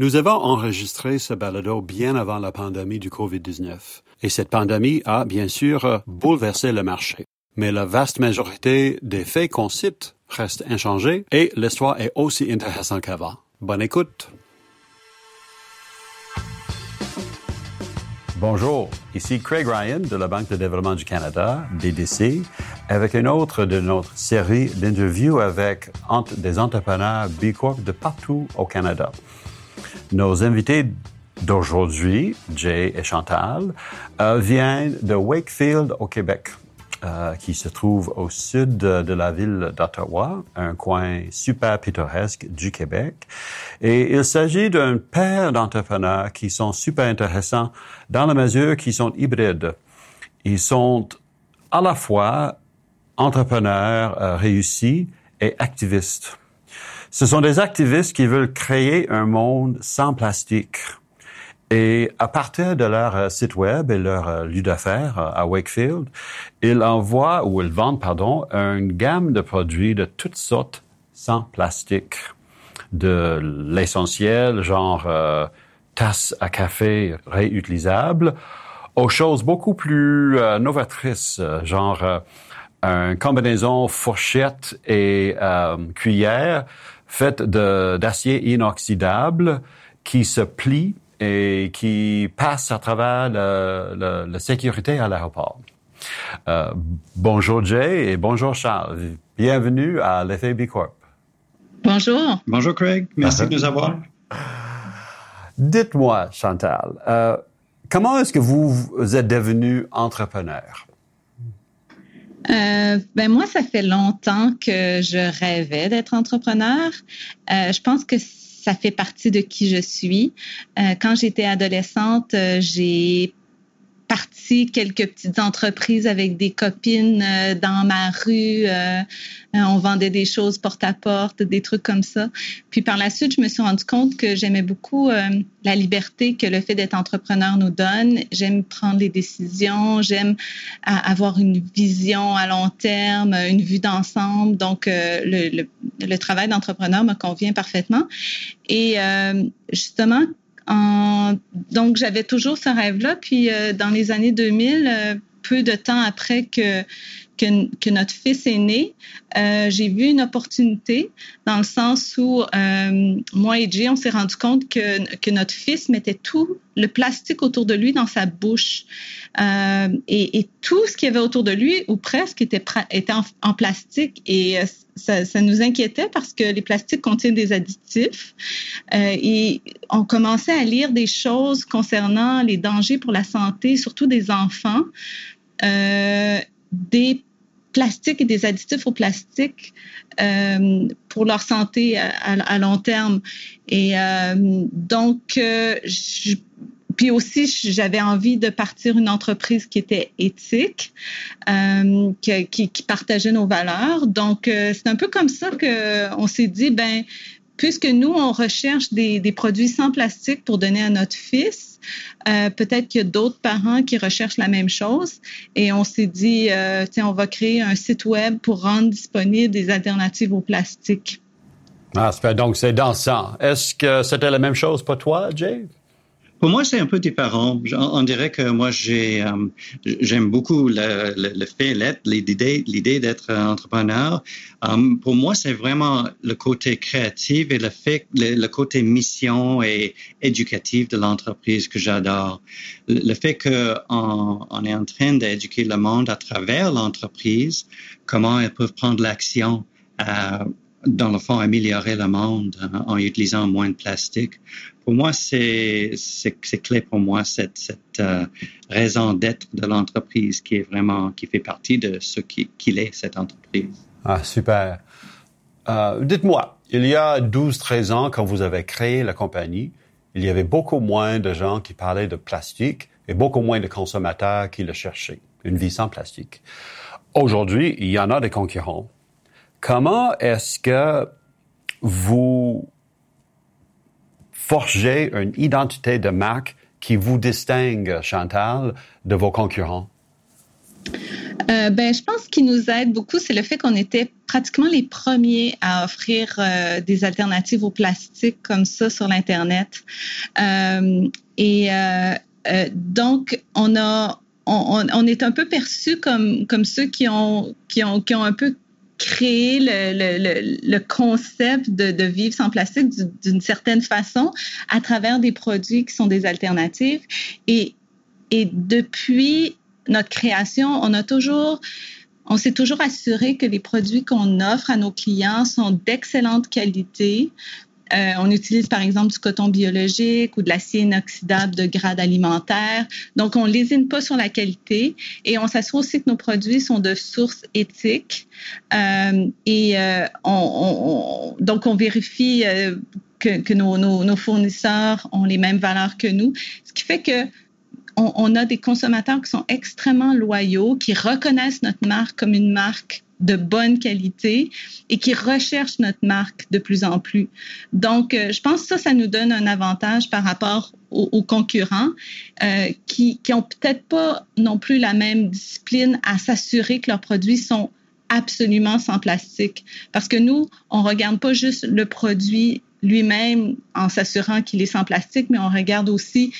Nous avons enregistré ce balado bien avant la pandémie du COVID-19. Et cette pandémie a, bien sûr, bouleversé le marché. Mais la vaste majorité des faits qu'on cite restent inchangés et l'histoire est aussi intéressante qu'avant. Bonne écoute! Bonjour, ici Craig Ryan de la Banque de développement du Canada, BDC, avec une autre de notre série d'interviews avec des entrepreneurs B Corp de partout au Canada. Nos invités d'aujourd'hui, Jay et Chantal, euh, viennent de Wakefield au Québec, euh, qui se trouve au sud de, la ville d'Ottawa, un coin super pittoresque du Québec. Et il s'agit d'un paire d'entrepreneurs qui sont super intéressants dans la mesure qu'ils sont hybrides. Ils sont à la fois entrepreneurs euh, réussis et activistes. Ce sont des activistes qui veulent créer un monde sans plastique. Et à partir de leur euh, site web et leur euh, lieu d'affaires euh, à Wakefield, ils envoient ou ils vendent, pardon, une gamme de produits de toutes sortes sans plastique. De l'essentiel, genre euh, tasses à café réutilisables, aux choses beaucoup plus novatrices, genre une combinaison fourchette et cuillère faite d'acier inoxydable qui se plie et qui passe à travers la sécurité à l'aéroport. Euh, bonjour Jay et bonjour Charles. Bienvenue à l'FAB Corp. Bonjour. Bonjour Craig. Merci de nous avoir. Dites-moi, Chantal, euh, comment est-ce que vous êtes devenu entrepreneur? Euh, ben moi, ça fait longtemps que je rêvais d'être entrepreneur. Euh, je pense que ça fait partie de qui je suis. Euh, quand j'étais adolescente, j'ai parti quelques petites entreprises avec des copines euh, dans ma rue. Euh, on vendait des choses porte à porte, des trucs comme ça. Puis par la suite, je me suis rendu compte que j'aimais beaucoup euh, la liberté que le fait d'être entrepreneur nous donne. J'aime prendre des décisions, j'aime avoir une vision à long terme, une vue d'ensemble. Donc le, travail d'entrepreneur me convient parfaitement. Et justement, donc, j'avais toujours ce rêve-là. Puis, euh, dans les années 2000, euh, peu de temps après que, que, notre fils est né, euh, j'ai vu une opportunité dans le sens où moi et Jay, on s'est rendu compte que, que notre fils mettait tout le plastique autour de lui dans sa bouche. Euh, et, et, tout ce qu'il y avait autour de lui, ou presque, était, était en, plastique. Et euh, ça, ça, nous inquiétait parce que les plastiques contiennent des additifs. Euh, et on commençait à lire des choses concernant les dangers pour la santé, surtout des enfants. Euh, des plastiques et des additifs au plastique euh, pour leur santé à long terme. Et euh, donc, euh, je, puis aussi, j'avais envie de partir une entreprise qui était éthique, euh, qui, qui, qui, partageait nos valeurs. Donc, euh, c'est un peu comme ça que on s'est dit, ben, puisque nous, on recherche des, produits sans plastique pour donner à notre fils, euh, peut-être qu'il y a d'autres parents qui recherchent la même chose. Et on s'est dit, euh, tiens, on va créer un site web pour rendre disponibles des alternatives au plastique. Ah, donc c'est dans. Est-ce que c'était la même chose pour toi, Jay? Pour moi, c'est un peu différent. On, dirait que moi, euh, j'aime beaucoup le, le, le fait l'idée, l'idée d'être entrepreneur. Um, pour moi, c'est vraiment le côté créatif et le fait, le, côté mission et éducatif de l'entreprise que j'adore. Le, fait qu'on on est en train d'éduquer le monde à travers l'entreprise, comment elles peuvent prendre l'action. Euh, dans le fond, améliorer le monde hein, en utilisant moins de plastique. Pour moi, c'est clé pour moi, cette, euh, raison d'être de l'entreprise qui est vraiment, qui fait partie de ce qu'il qu est, cette entreprise. Ah, super. Euh, Dites-moi, il y a 12-13 ans, quand vous avez créé la compagnie, il y avait beaucoup moins de gens qui parlaient de plastique et beaucoup moins de consommateurs qui le cherchaient, une vie sans plastique. Aujourd'hui, il y en a des concurrents Comment est-ce que vous forgez une identité de marque qui vous distingue, Chantal, de vos concurrents? Euh, ben, je pense qu'il nous aide beaucoup, c'est le fait qu'on était pratiquement les premiers à offrir euh, des alternatives au plastique comme ça sur l'internet. Euh, et donc, on a, on, on, est un peu perçu comme comme ceux qui ont qui ont qui ont un peu créé le, le, le concept de, de, vivre sans plastique d'une certaine façon à travers des produits qui sont des alternatives. Et, et depuis notre création, on a toujours, on s'est toujours assuré que les produits qu'on offre à nos clients sont d'excellente qualité. Euh, on utilise par exemple du coton biologique ou de l'acier inoxydable de grade alimentaire. Donc, on lésine pas sur la qualité et on s'assure aussi que nos produits sont de source éthique. Euh, et euh, on, on, donc, on vérifie euh, que, que nos, nos, nos, fournisseurs ont les mêmes valeurs que nous, ce qui fait que on, a des consommateurs qui sont extrêmement loyaux, qui reconnaissent notre marque comme une marque de bonne qualité et qui recherchent notre marque de plus en plus. Donc, euh, je pense que ça, ça nous donne un avantage par rapport aux, concurrents euh, qui, qui ont peut-être pas non plus la même discipline à s'assurer que leurs produits sont absolument sans plastique. Parce que nous, on regarde pas juste le produit lui-même en s'assurant qu'il est sans plastique, mais on regarde aussi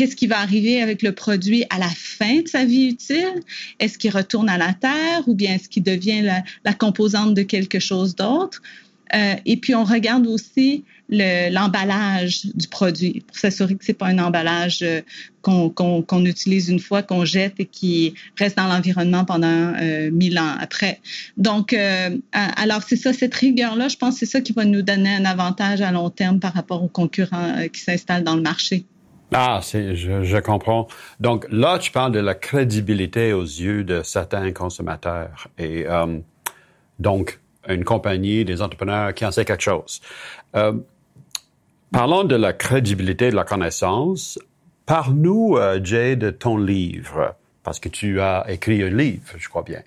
qu'est-ce qui va arriver avec le produit à la fin de sa vie utile? Est-ce qu'il retourne à la terre ou bien est-ce qu'il devient la, composante de quelque chose d'autre? Euh, et puis, on regarde aussi l'emballage du produit pour s'assurer que c'est pas un emballage euh, qu'on utilise une fois, qu'on jette et qui reste dans l'environnement pendant euh, mille ans après. Donc, euh, alors c'est ça, cette rigueur-là, je pense c'est ça qui va nous donner un avantage à long terme par rapport aux concurrents qui s'installent dans le marché. Ah, je, je comprends. Donc là, tu parles de la crédibilité aux yeux de certains consommateurs. Et donc, une compagnie, des entrepreneurs qui en sait quelque chose. Euh, parlons de la crédibilité de la connaissance. Parle-nous, euh, Jay, de ton livre, parce que tu as écrit un livre, je crois bien.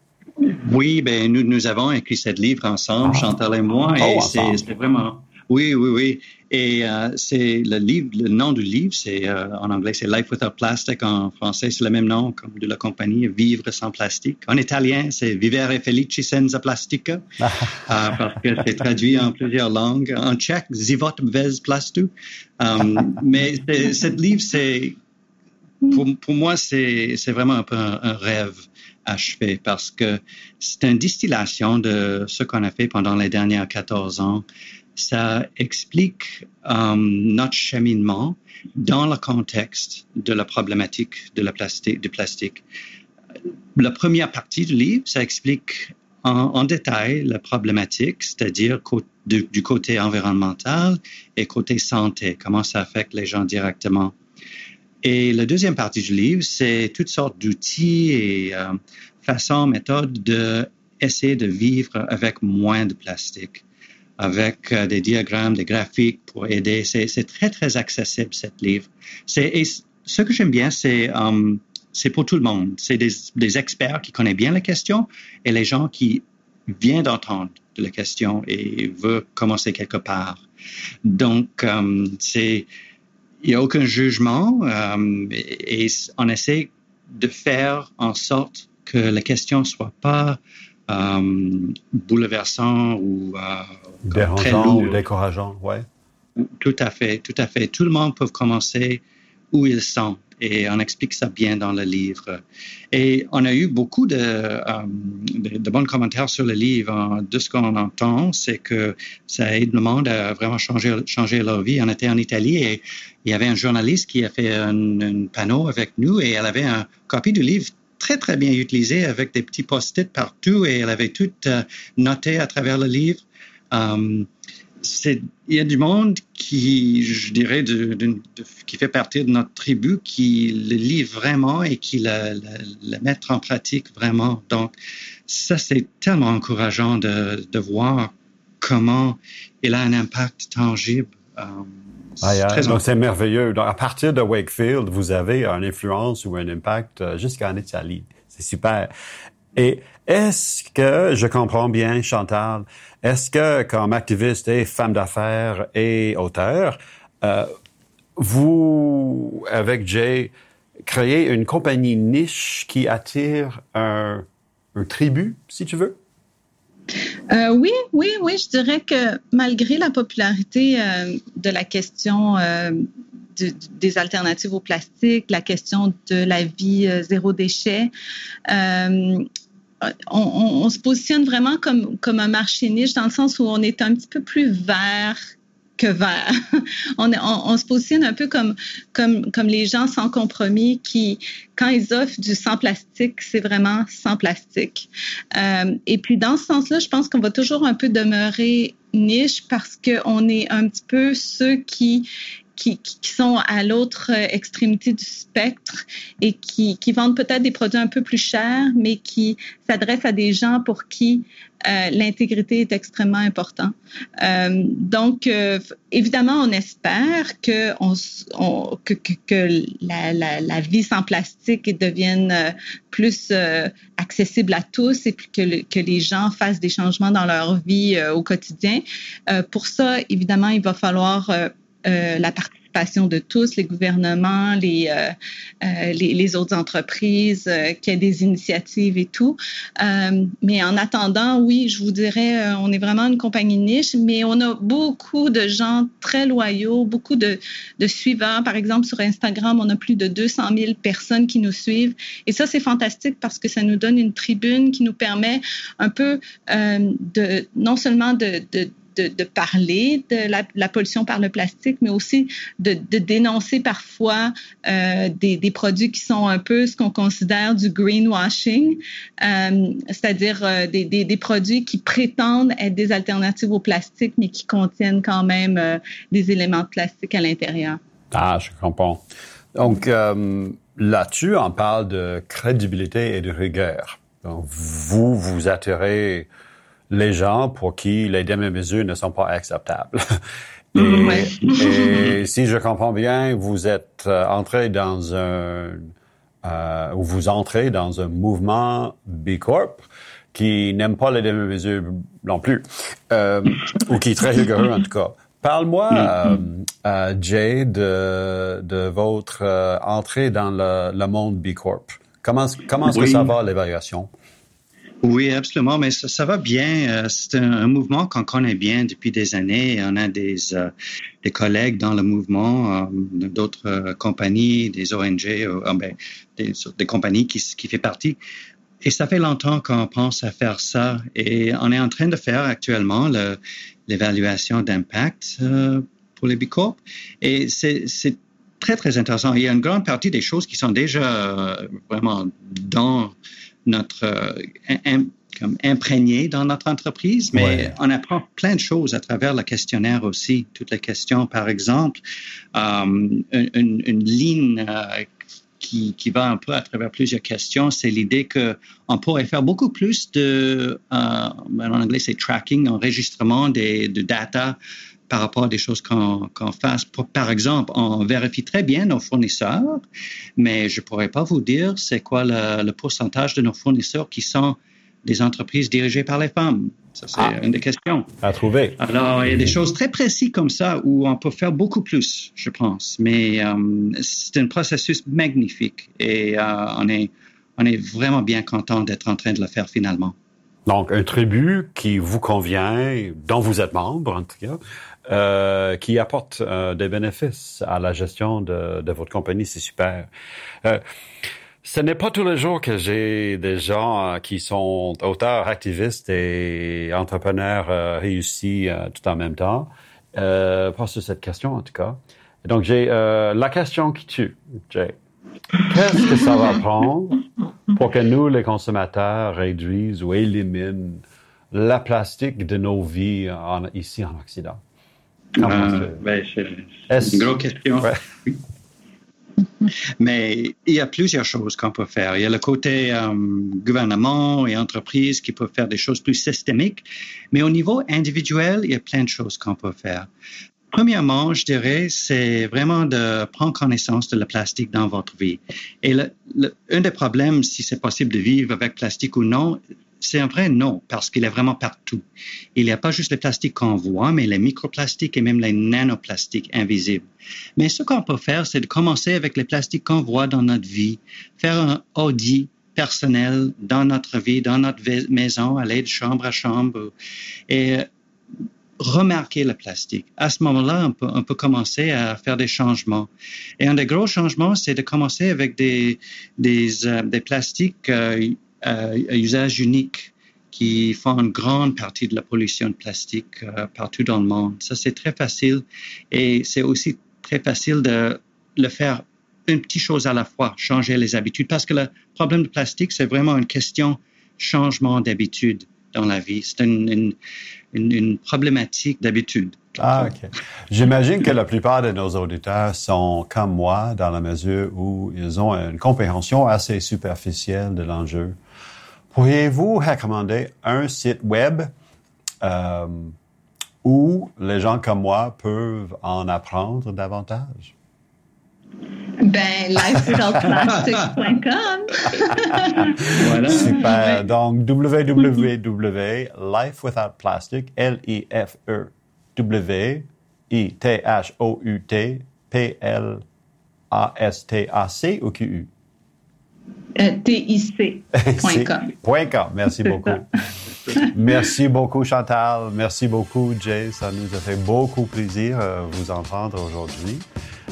Oui, ben nous, nous avons écrit ce livre ensemble, ah. Chantal et moi, et oh, c'est vraiment oui, oui, oui. Et euh, c'est le livre, le nom du livre, c'est euh, en anglais, c'est Life Without Plastic. En français, c'est le même nom comme de la compagnie, Vivre sans plastique. En italien, c'est Vivere felici senza plastica, euh, parce que c'est traduit en plusieurs langues. En tchèque, Zivot bez plastu. mais ce livre, c'est pour, moi, c'est vraiment un peu un rêve achevé parce que c'est une distillation de ce qu'on a fait pendant les dernières 14 ans ça explique euh, notre cheminement dans le contexte de la problématique de la plastique, du plastique. La première partie du livre, ça explique en, détail la problématique, c'est-à-dire du, côté environnemental et côté santé, comment ça affecte les gens directement. Et la deuxième partie du livre, c'est toutes sortes d'outils et euh, façons, méthodes de essayer de vivre avec moins de plastique avec euh, des diagrammes, des graphiques pour aider. C'est très, très accessible, cette livre. Et ce que j'aime bien, c'est um, c'est pour tout le monde. C'est des, experts qui connaissent bien la question et les gens qui viennent d'entendre de la question et veulent commencer quelque part. Donc, um, c'est il n'y a aucun jugement et, on essaie de faire en sorte que la question soit pas euh, bouleversant ou euh, dérangeant ou décourageant, ouais. Tout à fait, tout à fait. Tout le monde peut commencer où ils sont et on explique ça bien dans le livre. Et on a eu beaucoup de, euh, de, de, bons commentaires sur le livre. De ce qu'on entend, c'est que ça aide le monde à vraiment changer, changer leur vie. On était en Italie et il y avait un journaliste qui a fait un, un panneau avec nous et elle avait un copie du livre très, très bien utilisée avec des petits post-it partout et elle avait tout euh, noté à travers le livre. Um, il y a du monde qui, je dirais, qui fait partie de notre tribu, qui le lit vraiment et qui le, met en pratique vraiment. Donc, ça, c'est tellement encourageant de, voir comment il a un impact tangible. Um, ah, c'est merveilleux. Donc, à partir de Wakefield, vous avez une influence ou un impact euh, jusqu'en Italie. C'est super. Et est-ce que, je comprends bien, Chantal, est-ce que comme activiste et femme d'affaires et auteur, euh, vous, avec Jay, créez une compagnie niche qui attire un un tribut, si tu veux? Euh, oui, oui, oui, je dirais que malgré la popularité euh, de la question euh, des alternatives au plastique, la question de la vie zéro déchet, on, on, se positionne vraiment comme, comme un marché niche dans le sens où on est un petit peu plus vert que vert. on, on, se positionne un peu comme, comme, comme les gens sans compromis qui, quand ils offrent du sans plastique, c'est vraiment sans plastique. Euh, et puis, dans ce sens-là, je pense qu'on va toujours un peu demeurer niche parce qu'on est un petit peu ceux qui qui, qui, sont à l'autre extrémité du spectre et qui, qui vendent peut-être des produits un peu plus chers, mais qui s'adressent à des gens pour qui euh, l'intégrité est extrêmement important. Euh, donc, euh, évidemment, on espère que, on, on, que, que, que la, la, la, vie sans plastique devienne euh, plus euh, accessible à tous et que, que les gens fassent des changements dans leur vie au quotidien. pour ça, évidemment, il va falloir euh, la participation de tous, les gouvernements, les, euh, euh les, les, autres entreprises, euh, qu'il y ait des initiatives et tout. Mais en attendant, oui, je vous dirais, on est vraiment une compagnie niche, mais on a beaucoup de gens très loyaux, beaucoup de, de suiveurs. Par exemple, sur Instagram, on a plus de 200 000 personnes qui nous suivent. Et ça, c'est fantastique parce que ça nous donne une tribune qui nous permet un peu de non seulement de, de de, parler de la, pollution par le plastique, mais aussi de, dénoncer parfois euh, des, produits qui sont un peu ce qu'on considère du greenwashing, euh, c'est-à-dire euh, des, produits qui prétendent être des alternatives au plastique, mais qui contiennent quand même des éléments de plastique à l'intérieur. Ah, je comprends. Donc, là-dessus, on parle de crédibilité et de rigueur. Vous, vous attirez les gens pour qui les demi-mesures ne sont pas acceptables. et, si je comprends bien, vous êtes euh, entré dans un, euh, ou vous entrez dans un mouvement B Corp qui n'aime pas les demi-mesures non plus, euh, ou qui est très rigoureux en tout cas. Parle-moi, mm. euh, Jay, de, de votre entrée dans le, le, monde B Corp. Comment, comment est-ce que ça va l'évaluation? Oui, absolument, mais ça, va bien. Euh, c'est un, mouvement qu'on connaît bien depuis des années. On a des, euh, des collègues dans le mouvement, euh, d'autres compagnies, des ONG, ah, ben, des, des, compagnies qui, qui fait partie. Et ça fait longtemps qu'on pense à faire ça. Et on est en train de faire actuellement l'évaluation d'impact pour les Bicorp. Et c'est très, très intéressant. Il y a une grande partie des choses qui sont déjà vraiment dans notre euh, comme imprégné dans notre entreprise, mais on apprend plein de choses à travers le questionnaire aussi. Toutes les questions, par exemple, euh, une, une, ligne euh, qui, qui, va un peu à travers plusieurs questions, c'est l'idée que on pourrait faire beaucoup plus de, en anglais c'est tracking, enregistrement des de data par rapport à des choses qu'on fasse. Par exemple, on vérifie très bien nos fournisseurs, mais je ne pourrais pas vous dire c'est quoi le, pourcentage de nos fournisseurs qui sont des entreprises dirigées par les femmes. Ça, c'est ah. une des questions. À trouver. Alors, il y a des choses très précises comme ça où on peut faire beaucoup plus, je pense. Mais euh, c'est un processus magnifique et euh, on, est, on est vraiment bien content d'être en train de le faire finalement. Donc, un tribut qui vous convient, dont vous êtes membre en tout cas, euh, qui apporte euh, des bénéfices à la gestion de, de votre compagnie, c'est super. Euh, ce n'est pas tous les jours que j'ai des gens euh, qui sont auteurs, activistes et entrepreneurs euh, réussis tout en même temps. Euh, pas sur cette question en tout cas. Donc j'ai la question qui tue, Jay. Qu'est-ce que ça va prendre pour que nous, les consommateurs, réduisent ou éliminent la plastique de nos vies en, ici en Occident? Euh, ben, c'est une grosse question. Mais il y a plusieurs choses qu'on peut faire. Il y a le côté euh, gouvernement et entreprise qui peuvent faire des choses plus systémiques, mais au niveau individuel, il y a plein de choses qu'on peut faire. Premièrement, je dirais, c'est vraiment de prendre connaissance de le plastique dans votre vie. Et le, un des problèmes, si c'est possible de vivre avec plastique ou non, c'est un vrai non, parce qu'il est vraiment partout. Il n'y a pas juste les plastiques qu'on voit, mais les microplastiques et même les nanoplastiques invisibles. Mais ce qu'on peut faire, c'est de commencer avec les plastiques qu'on voit dans notre vie, faire un audit personnel dans notre vie, dans notre maison, aller de chambre à chambre et remarquer le plastique. À ce moment-là, on peut, on peut, commencer à faire des changements. Et un des gros changements, c'est de commencer avec des, des, euh, des plastiques euh, à usage unique qui font une grande partie de la pollution de plastique euh, partout dans le monde. Ça, c'est très facile et c'est aussi très facile de le faire une petite chose à la fois, changer les habitudes, parce que le problème de plastique, c'est vraiment une question changement d'habitude dans la vie. C'est une, une, une, problématique d'habitude. Ah, OK. J'imagine que la plupart de nos auditeurs sont comme moi dans la mesure où ils ont une compréhension assez superficielle de l'enjeu. Pourriez-vous recommander un site web euh, où les gens comme moi peuvent en apprendre davantage? Ben, lifewithoutplastic.com. voilà. Super. Donc, www.lifewithoutplastic, L-I-F-E-W-I-T-H-O-U-T-P-L-A-S-T-A-C ou Q-U? TIC.com. Merci beaucoup. Merci beaucoup, Chantal. Merci beaucoup, Jay. Ça nous a fait beaucoup plaisir de euh, vous entendre aujourd'hui.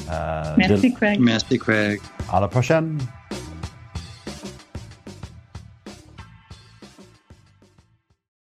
Euh, Merci, Craig. Merci, Craig. À la prochaine.